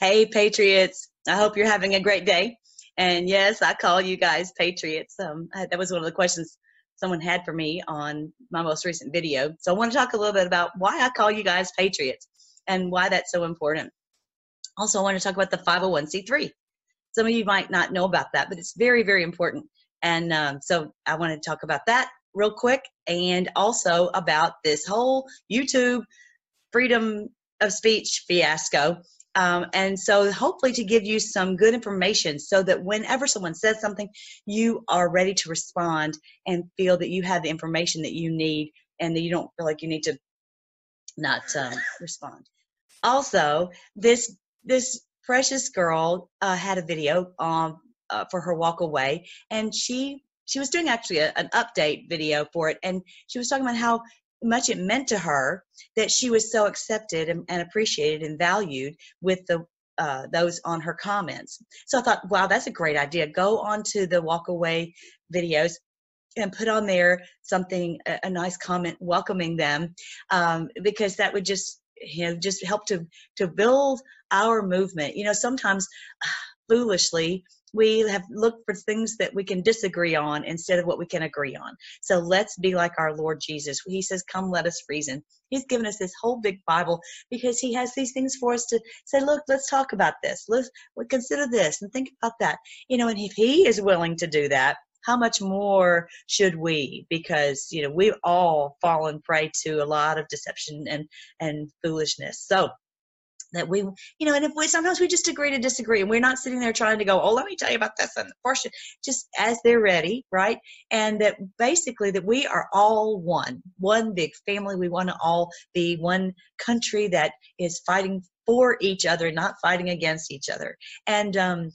Hey, Patriots. I hope you're having a great day. And yes, I call you guys Patriots. Um, that was one of the questions someone had for me on my most recent video. So I want to talk a little bit about why I call you guys Patriots and why that's so important. Also, I want to talk about the 501c3. Some of you might not know about that, but it's very, very important. And um, so I want to talk about that real quick and also about this whole YouTube freedom of speech fiasco um, and so hopefully to give you some good information so that whenever someone says something, you are ready to respond and feel that you have the information that you need and that you don't feel like you need to not um, respond. Also, this this precious girl uh, had a video um, uh, for her walk away, and she she was doing actually a, an update video for it, and she was talking about how much it meant to her that she was so accepted and, and appreciated and valued with the uh, those on her comments. So I thought, wow, that's a great idea. Go on to the walk away videos and put on there something a, a nice comment welcoming them um, because that would just you know just help to to build our movement. You know, sometimes foolishly we have looked for things that we can disagree on instead of what we can agree on. So let's be like our Lord Jesus. He says, Come, let us reason. He's given us this whole big Bible because He has these things for us to say, Look, let's talk about this. Let's consider this and think about that. You know, and if He is willing to do that, how much more should we because you know we've all fallen prey to a lot of deception and and foolishness so that we you know and if we sometimes we just agree to disagree and we're not sitting there trying to go oh let me tell you about this and the portion just as they're ready right? And that basically that we are all one one big family. We want to all be one country that is fighting for each other not fighting against each other. And um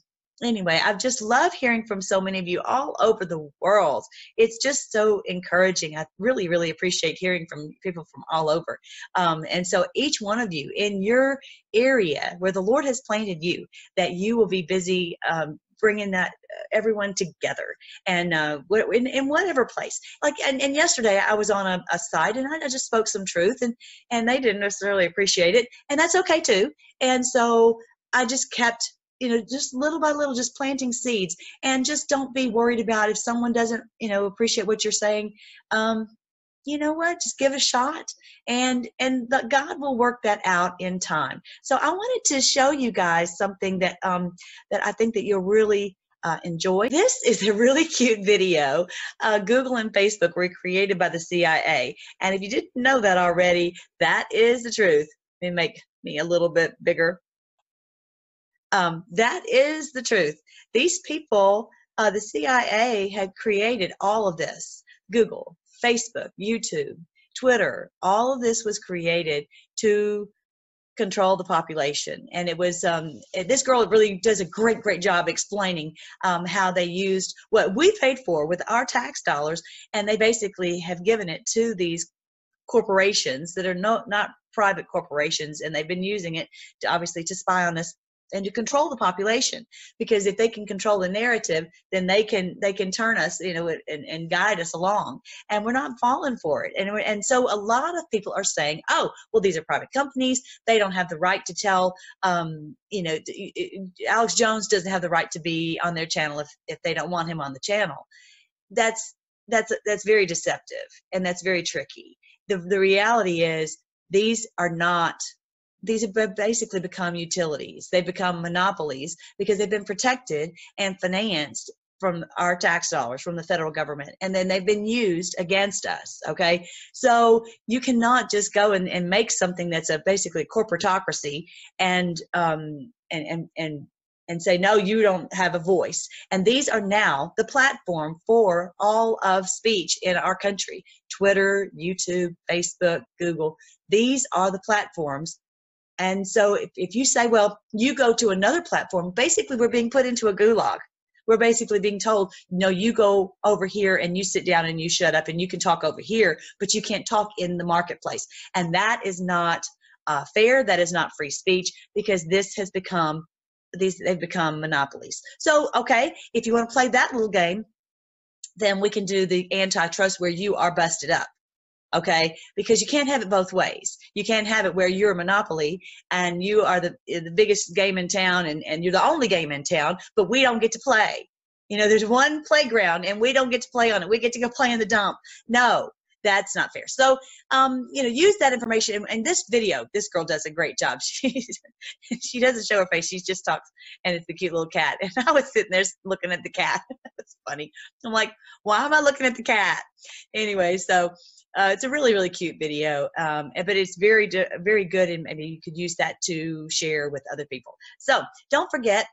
anyway, I just love hearing from so many of you all over the world. It's just so encouraging. I really, really appreciate hearing from people from all over. Um, and so, each one of you in your area where the Lord has planted you, that you will be busy. Um, bringing that uh, everyone together and uh, in, in whatever place like and, and yesterday i was on a, a site and I, I just spoke some truth and and they didn't necessarily appreciate it and that's okay too and so i just kept you know just little by little just planting seeds and just don't be worried about if someone doesn't you know appreciate what you're saying um, you know what just give it a shot and and the, god will work that out in time so i wanted to show you guys something that um that i think that you'll really uh, enjoy. This is a really cute video. Uh, Google and Facebook were created by the CIA. And if you didn't know that already, that is the truth. Let me make me a little bit bigger. Um, that is the truth. These people, uh, the CIA had created all of this Google, Facebook, YouTube, Twitter, all of this was created to control the population. And it was, um, this girl really does a great, great job explaining um, how they used what we paid for with our tax dollars, and they basically have given it to these corporations that are not, not private corporations, and they've been using it to obviously to spy on us and to control the population. Because if they can control the narrative then they can they can turn us you know and, and guide us along. And we're not falling for it. And and so a lot of people are saying oh well these are private companies. They don't have the right to tell um, you know alex jones doesn't have the right to be on their channel if if they don't want him on the channel. That's that's that's very deceptive and that's very tricky. The the reality is these are not these have basically become utilities. They've become monopolies because they've been protected and financed from our tax dollars from the federal government and then they've been used against us okay? So you cannot just go and, and make something that's a basically corporatocracy and um and and and and say no you don't have a voice. And these are now the platform for all of speech in our country. Twitter youtube facebook google these are the platforms and so if, if you say, well, you go to another platform, basically we're being put into a gulag. We're basically being told, no, you go over here and you sit down and you shut up and you can talk over here, but you can't talk in the marketplace. And that is not uh, fair. That is not free speech because this has become these they've become monopolies. So okay, if you want to play that little game, then we can do the antitrust where you are busted up okay? Because you can't have it both ways. You can't have it where you're a monopoly and you are the the biggest game in town and, and you're the only game in town but we don't get to play. You know there's one playground and we don't get to play on it. We get to go play in the dump. No that's not fair. So um, you know use that information. And, and this video this girl does a great job. She she doesn't show her face. She just talks and it's the cute little cat. And i was sitting there looking at the cat. It's funny. I'm like why am i looking at the cat? Anyway so uh, it's a really really cute video um, but it's very very good and maybe you could use that to share with other people. So don't forget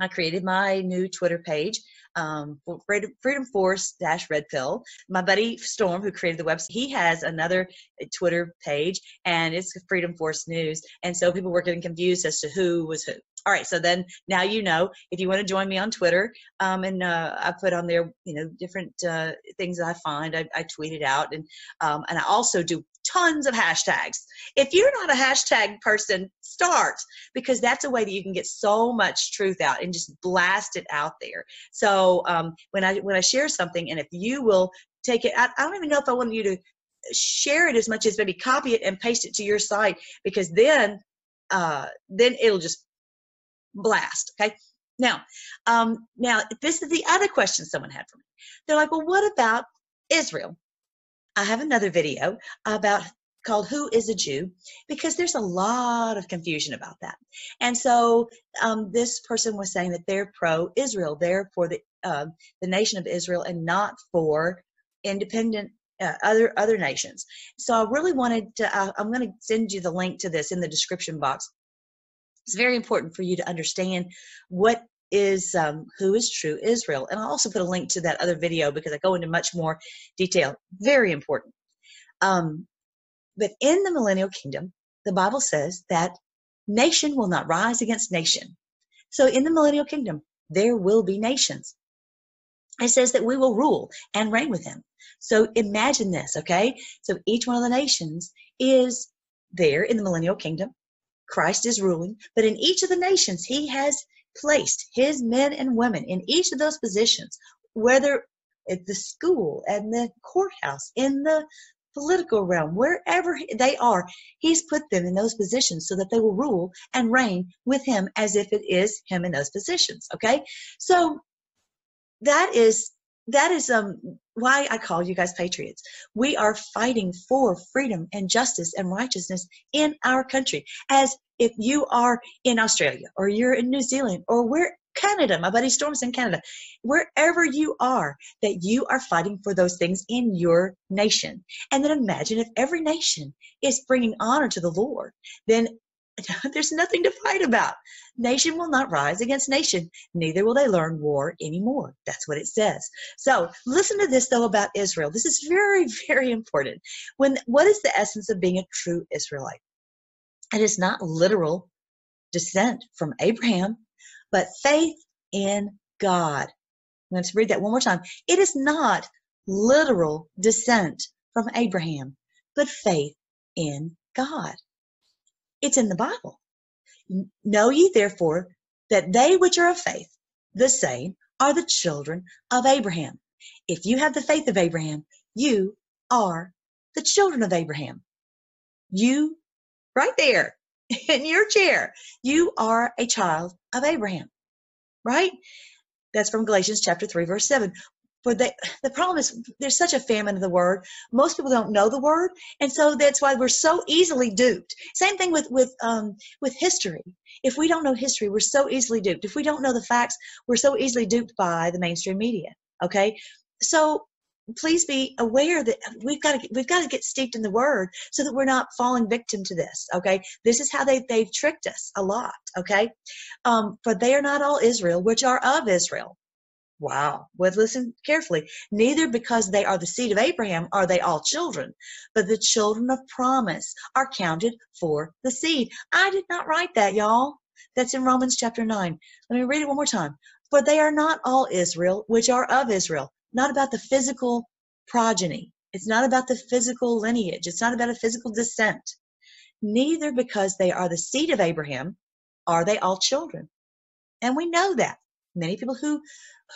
I created my new Twitter page, um, Freedom Force Red Pill. My buddy Storm, who created the website, he has another uh, Twitter page, and it's Freedom Force News. And so people were getting confused as to who was who. All right, so then now you know if you want to join me on Twitter, um, and uh, I put on there, you know, different uh, things that I find. I, I tweet it out, and um, and I also do tons of hashtags. If you're not a hashtag person, start because that's a way that you can get so much truth out and just blast it out there. So um, when I when I share something, and if you will take it, I, I don't even know if I want you to share it as much as maybe copy it and paste it to your site because then uh, then it'll just blast. Okay. Now, um, now this is the other question someone had for me. They're like, well, what about Israel? I have another video about called Who is a Jew? Because there's a lot of confusion about that. And so um, this person was saying that they're pro Israel, they're for the, uh, the nation of Israel and not for independent uh, other other nations. So I really wanted to. Uh, I'm going to send you the link to this in the description box. It's very important for you to understand what is um, who is true Israel. And I'll also put a link to that other video because I go into much more detail. Very important. Um, but in the millennial kingdom, the Bible says that nation will not rise against nation. So in the millennial kingdom, there will be nations. It says that we will rule and reign with him. So imagine this, okay? So each one of the nations is there in the millennial kingdom. Christ is ruling, but in each of the nations, he has placed his men and women in each of those positions, whether at the school and the courthouse, in the political realm, wherever they are, he's put them in those positions so that they will rule and reign with him as if it is him in those positions. Okay, so that is that is um why I call you guys patriots. We are fighting for freedom and justice and righteousness in our country. As if you are in Australia or you're in New Zealand or we're Canada, my buddy Storm's in Canada, wherever you are, that you are fighting for those things in your nation. And then imagine if every nation is bringing honor to the Lord, then there's nothing to fight about. Nation will not rise against nation, neither will they learn war anymore. That's what it says. So listen to this though about Israel. This is very, very important. When what is the essence of being a true Israelite? It is not literal descent from Abraham, but faith in God. I'm going to read that one more time. It is not literal descent from Abraham, but faith in God. It's in the Bible. Know ye therefore that they which are of faith, the same are the children of Abraham. If you have the faith of Abraham, you are the children of Abraham. You, right there in your chair, you are a child of Abraham, right? That's from Galatians chapter 3, verse 7 for the the problem is there's such a famine of the word. Most people don't know the word. And so that's why we're so easily duped. Same thing with with um with history. If we don't know history we're so easily duped. If we don't know the facts we're so easily duped by the mainstream media okay? So please be aware that we've got to we've got to get steeped in the word so that we're not falling victim to this okay this is how they they've tricked us a lot okay um for they are not all israel which are of israel Wow. Well, listen carefully. Neither because they are the seed of Abraham are they all children, but the children of promise are counted for the seed. I did not write that, y'all. That's in Romans chapter 9. Let me read it one more time. For they are not all Israel, which are of Israel. Not about the physical progeny. It's not about the physical lineage. It's not about a physical descent. Neither because they are the seed of Abraham are they all children. And we know that many people who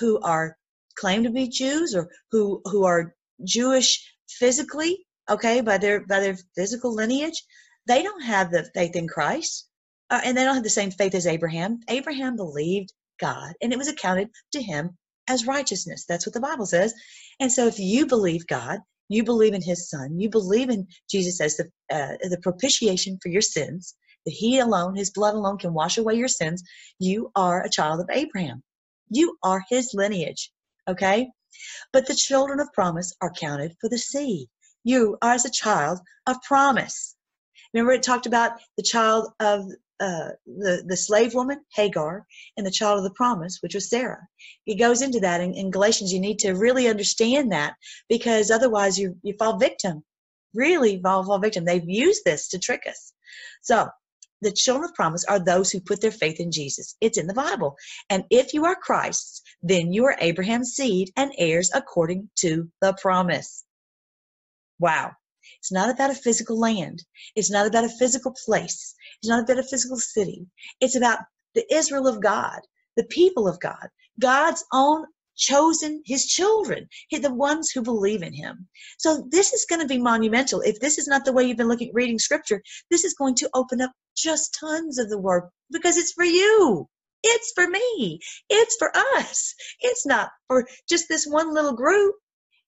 who are claim to be Jews or who who are Jewish physically okay, by their by their physical lineage, they don't have the faith in Christ, uh, and they don't have the same faith as Abraham. Abraham believed God, and it was accounted to him as righteousness. That's what the Bible says. And so, if you believe God, you believe in His Son, you believe in Jesus as the uh, the propitiation for your sins, that He alone, His blood alone, can wash away your sins. You are a child of Abraham. You are His lineage. Okay, but the children of promise are counted for the seed. You are as a child of promise. Remember, it talked about the child of uh, the, the slave woman, Hagar, and the child of the promise, which was Sarah. He goes into that in, in Galatians. You need to really understand that because otherwise you, you fall victim. Really fall, fall victim. They've used this to trick us. So, the children of promise are those who put their faith in Jesus. It's in the Bible. And if you are Christ's, then you are Abraham's seed and heirs according to the promise. Wow. It's not about a physical land. It's not about a physical place. It's not about a physical city. It's about the Israel of God, the people of God, God's own chosen, his children, the ones who believe in him. So this is going to be monumental. If this is not the way you've been looking, reading scripture, this is going to open up just tons of the word because it's for you. It's for me. It's for us. It's not for just this one little group.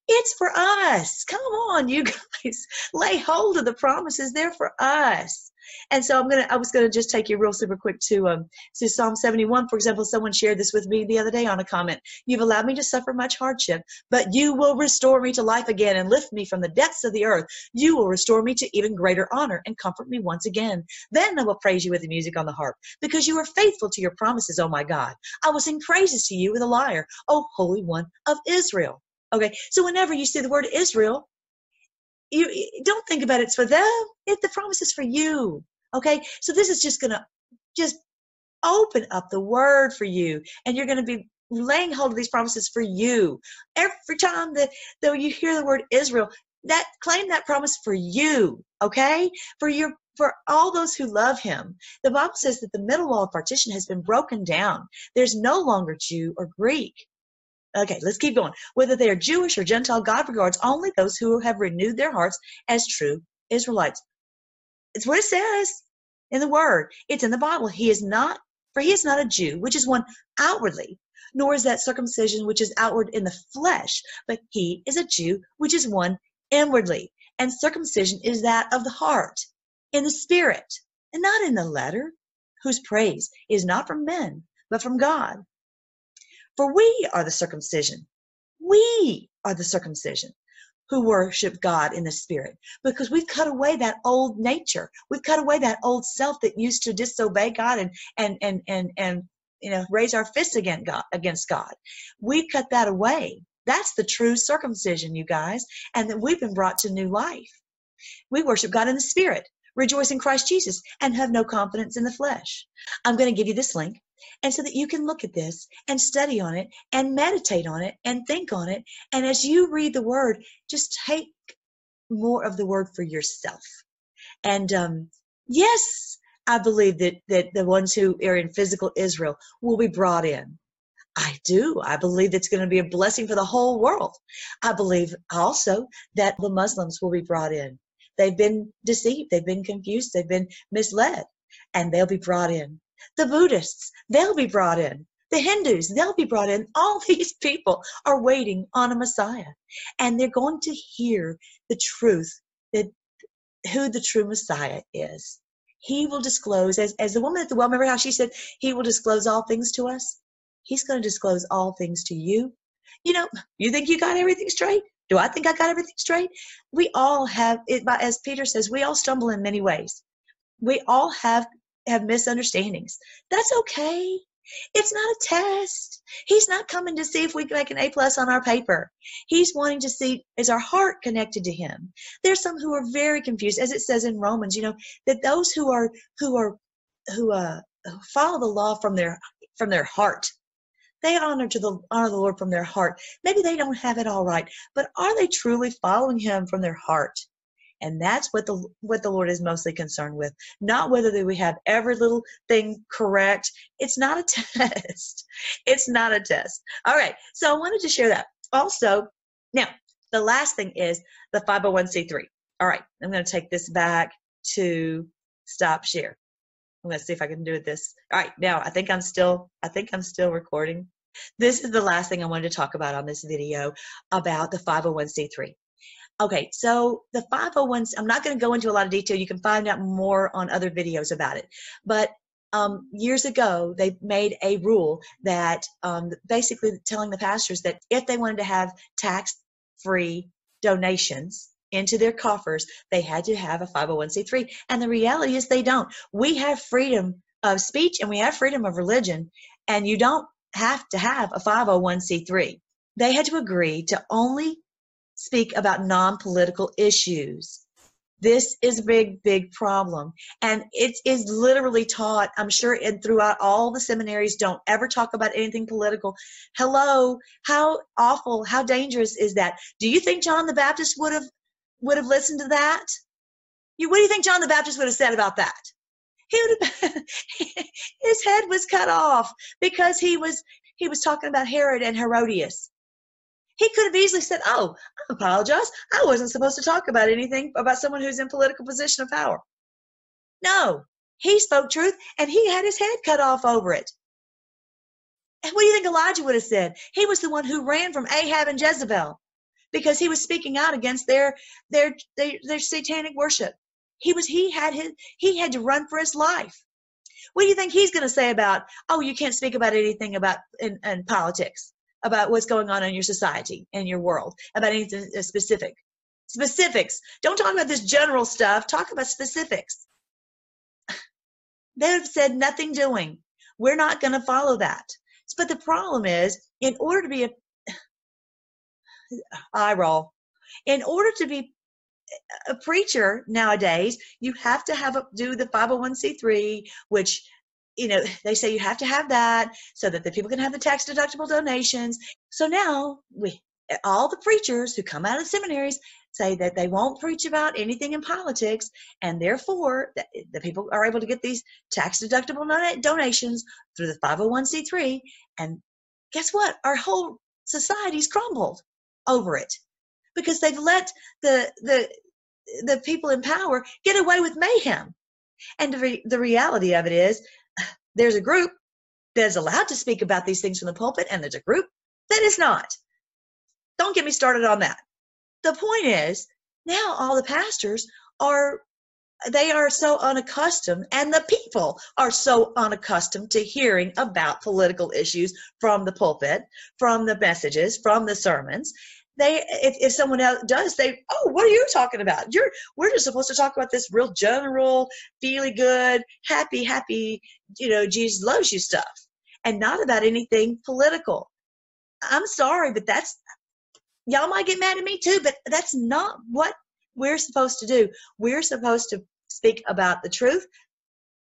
It's for us. Come on, you guys. Lay hold of the promises. They're for us. And so I'm gonna I was gonna just take you real super quick to um to Psalm 71, for example. Someone shared this with me the other day on a comment. You've allowed me to suffer much hardship, but you will restore me to life again and lift me from the depths of the earth. You will restore me to even greater honor and comfort me once again. Then I will praise you with the music on the harp, because you are faithful to your promises, oh my God. I will sing praises to you with a lyre, O Holy One of Israel. Okay, so whenever you see the word Israel, you don't think about it's for them. It, the promise is for you. Okay, so this is just gonna just open up the word for you, and you're gonna be laying hold of these promises for you. Every time that though you hear the word Israel, that claim that promise for you. Okay, for your for all those who love him. The Bible says that the middle wall of partition has been broken down. There's no longer Jew or Greek. Okay, let's keep going. Whether they are Jewish or Gentile, God regards only those who have renewed their hearts as true Israelites. It's what it says in the Word. It's in the Bible. He is not, for he is not a Jew, which is one outwardly, nor is that circumcision which is outward in the flesh, but he is a Jew, which is one inwardly. And circumcision is that of the heart, in the spirit, and not in the letter, whose praise is not from men, but from God. For we are the circumcision. We are the circumcision who worship God in the spirit because we've cut away that old nature. We've cut away that old self that used to disobey God and and and and and you know raise our fists against God against God. We've cut that away. That's the true circumcision, you guys, and that we've been brought to new life. We worship God in the spirit, rejoice in Christ Jesus, and have no confidence in the flesh. I'm going to give you this link and so that you can look at this and study on it and meditate on it and think on it. And as you read the word, just take more of the word for yourself. And um, yes, I believe that, that the ones who are in physical Israel will be brought in. I do. I believe it's going to be a blessing for the whole world. I believe also that the Muslims will be brought in. They've been deceived, they've been confused, they've been misled, and they'll be brought in. The Buddhists, they'll be brought in. The Hindus, they'll be brought in. All these people are waiting on a Messiah. And they're going to hear the truth that who the true Messiah is. He will disclose, as, as the woman at the well, remember how she said, He will disclose all things to us? He's going to disclose all things to you. You know, you think you got everything straight? Do I think I got everything straight? We all have, it, as Peter says, we all stumble in many ways. We all have have misunderstandings. That's okay. It's not a test. He's not coming to see if we can make an A plus on our paper. He's wanting to see is our heart connected to him. There's some who are very confused, as it says in Romans, you know, that those who are who are who uh follow the law from their from their heart. They honor to the honor the Lord from their heart. Maybe they don't have it all right, but are they truly following him from their heart? And that's what the what the lord is mostly concerned with not whether we have every little thing correct it's not a test it's not a test all right so i wanted to share that also now the last thing is the 501c3 All right, I'm going to take this back to stop share. I'm going to see if I can do it this. All right, now I think I'm still, I think I'm still recording. This is the last thing I wanted to talk about on this video about the 501c3. Okay, so the 501, I'm not going to go into a lot of detail. You can find out more on other videos about it. But um, years ago, they made a rule that um, basically telling the pastors that if they wanted to have tax free donations into their coffers, they had to have a 501c3. And the reality is they don't. We have freedom of speech and we have freedom of religion, and you don't have to have a 501c3. They had to agree to only speak about non political issues. This is a big, big problem. And it is literally taught, I'm sure, and throughout all the seminaries, don't ever talk about anything political. Hello, how awful, how dangerous is that? Do you think John the Baptist would have would have listened to that? You, what do you think John the Baptist would have said about that? He would have, his head was cut off because he was he was talking about Herod and Herodias. He could have easily said, Oh, I apologize. I wasn't supposed to talk about anything about someone who's in political position of power. No, he spoke truth and he had his head cut off over it. And what do you think Elijah would have said? He was the one who ran from Ahab and Jezebel because he was speaking out against their their their, their satanic worship. He was he had his he had to run for his life. What do you think he's going to say about? Oh, you can't speak about anything about in, in politics about what's going on in your society and your world, about anything specific. Specifics. Don't talk about this general stuff. Talk about specifics. They've said nothing doing. We're not going to follow that. But the problem is, in order to be a eye roll, in order to be a preacher nowadays, you have to have a, do the 501c3, which you know, they say you have to have that so that the people can have the tax deductible donations. So now we all the preachers who come out of seminaries say that they won't preach about anything in politics and therefore the, the people are able to get these tax deductible donations through the 501c3 and guess what our whole society's crumbled over it because they've let the the the people in power get away with mayhem and the, re- the reality of it is there's a group that is allowed to speak about these things from the pulpit, and there's a group that is not. Don't get me started on that. The point is, now all the pastors are they are so unaccustomed and the people are so unaccustomed to hearing about political issues from the pulpit from the messages from the sermons they if, if someone else does they oh what are you talking about? You're we're just supposed to talk about this real general feely good happy happy you know jesus loves you stuff and not about anything political. I'm sorry but that's y'all might get mad at me too but that's not what we're supposed to do. We're supposed to speak about the truth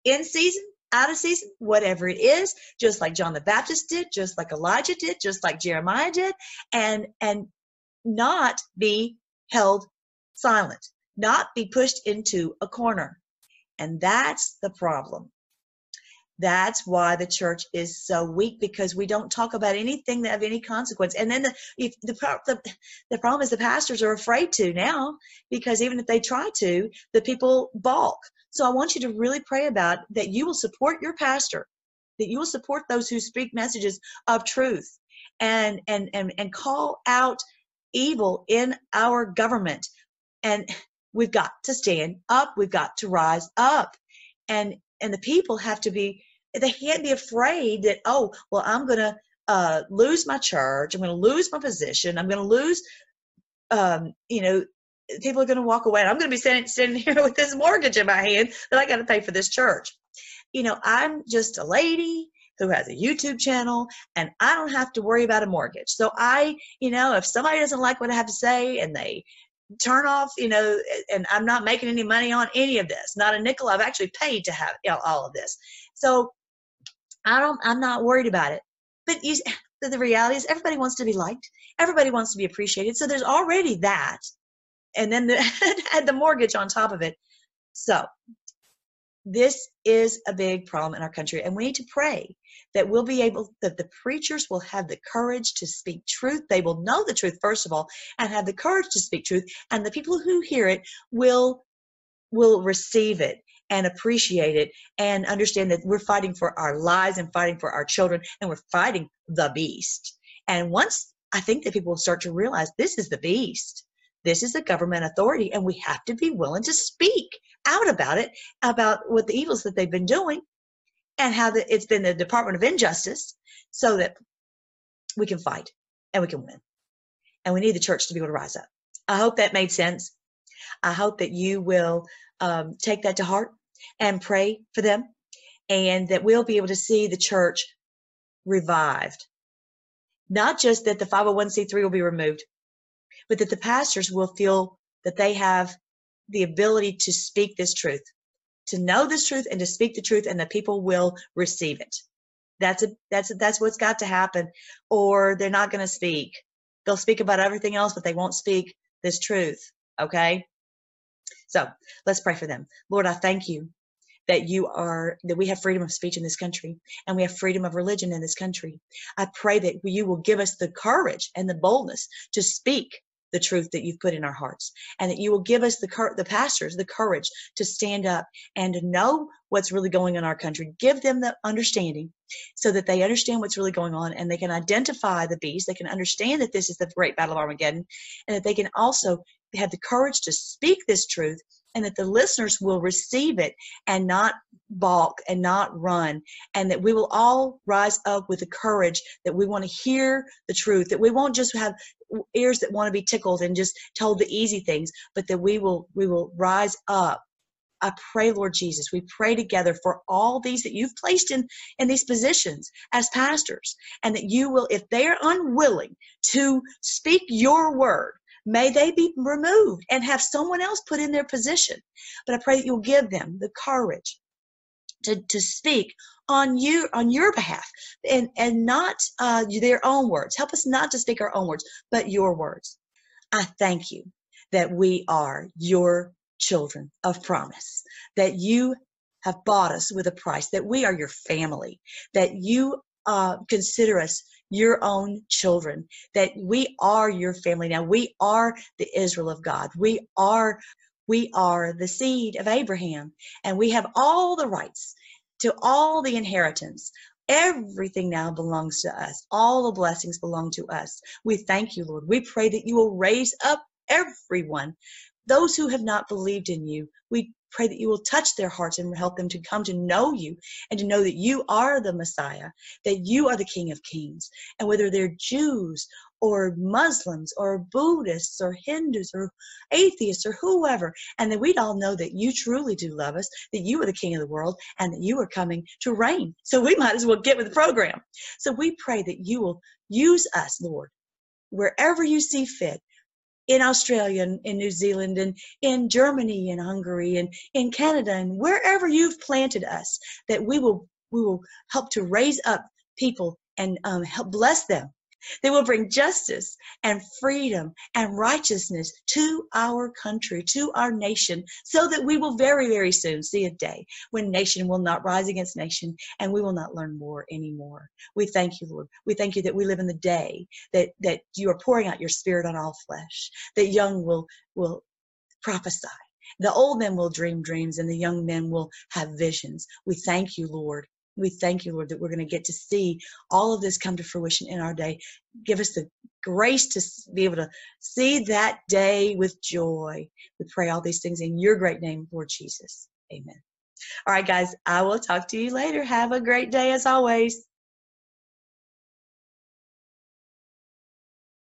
in season out of season, whatever it is, just like John the Baptist did, just like Elijah did, just like Jeremiah did, and and not be held silent, not be pushed into a corner. And that's the problem. That's why the church is so weak because we don't talk about anything that of any consequence. And then the if the, the the problem is the pastors are afraid to now because even if they try to, the people balk. So I want you to really pray about that you will support your pastor, that you will support those who speak messages of truth and and and, and call out evil in our government. And we've got to stand up. We've got to rise up. And and the people have to be they can't be afraid that, oh, well, I'm gonna uh, lose my church, I'm gonna lose my position, I'm gonna lose um, you know, people are gonna walk away. And I'm gonna be sitting, sitting here with this mortgage in my hand that I gotta pay for this church. You know, I'm just a lady who has a YouTube channel and I don't have to worry about a mortgage. So I, you know, if somebody doesn't like what I have to say and they turn off, you know, and I'm not making any money on any of this, not a nickel. I've actually paid to have you know, all of this. So I don't, I'm not worried about it. But you, the reality is everybody wants to be liked. Everybody wants to be appreciated. So there's already that. And then the, add the mortgage on top of it. So this is a big problem in our country, and we need to pray that we'll be able, that the preachers will have the courage to speak truth. They will know the truth, first of all, and have the courage to speak truth, and the people who hear it will will receive it and appreciate it and understand that we're fighting for our lives and fighting for our children and we're fighting the beast. And once I think that people will start to realize this is the beast, this is the government authority, and we have to be willing to speak out about it, about what the evils that they've been doing, and how the, it's been the Department of Injustice, so that we can fight and we can win. And we need the church to be able to rise up. I hope that made sense. I hope that you will um, take that to heart and pray for them, and that we'll be able to see the church revived. Not just that the 501c3 will be removed, but that the pastors will feel that they have the ability to speak this truth, to know this truth and to speak the truth, and the people will receive it. That's a, that's a, that's what's got to happen, or they're not going to speak. They'll speak about everything else, but they won't speak this truth. Okay. So let's pray for them. Lord, I thank you that you are that we have freedom of speech in this country and we have freedom of religion in this country. I pray that you will give us the courage and the boldness to speak the truth that you've put in our hearts and that you will give us the cur- the pastors the courage to stand up and to know what's really going on in our country give them the understanding so that they understand what's really going on and they can identify the beast they can understand that this is the great battle of armageddon and that they can also have the courage to speak this truth and that the listeners will receive it and not balk and not run and that we will all rise up with the courage that we want to hear the truth that we won't just have ears that want to be tickled and just told the easy things but that we will we will rise up I pray, Lord Jesus, we pray together for all these that you've placed in, in these positions as pastors, and that you will, if they are unwilling to speak your word, May they be removed and have someone else put in their position. But I pray that you'll give them the courage to, to speak on you on your behalf and and not uh, their own words help us not to speak our own words but your words i thank you that we are your children of promise that you have bought us with a price that we are your family that you uh, consider us your own children, that we are your family now. We are the Israel of God. We are we are the seed of Abraham, and we have all the rights to all the inheritance. Everything now belongs to us. All the blessings belong to us. We thank you, Lord. We pray that you will raise up everyone, those who have not believed in you. We pray that you will touch their hearts and help them to come to know you and to know that you are the Messiah, that you are the King of Kings. And whether they're Jews or Muslims or Buddhists or Hindus or atheists or whoever, and that we'd all know that you truly do love us, that you are the King of the world, and that you are coming to reign. So we might as well get with the program. So we pray that you will use us, Lord, wherever you see fit in Australia and in New Zealand and in Germany and Hungary and in Canada and wherever you've planted us, that we will we will help to raise up people and um, help bless them they will bring justice and freedom and righteousness to our country, to our nation, so that we will very, very soon see a day when nation will not rise against nation and we will not learn war anymore. We thank you, Lord. We thank you that we live in the day that, that you are pouring out your spirit on all flesh, that young will, will prophesy. The old men will dream dreams and the young men will have visions. We thank you, Lord, we thank you, Lord, that we're going to get to see all of this come to fruition in our day. Give us the grace to be able to see that day with joy. We pray all these things in your great name, Lord Jesus. Amen. All right, guys, I will talk to you later. Have a great day as always.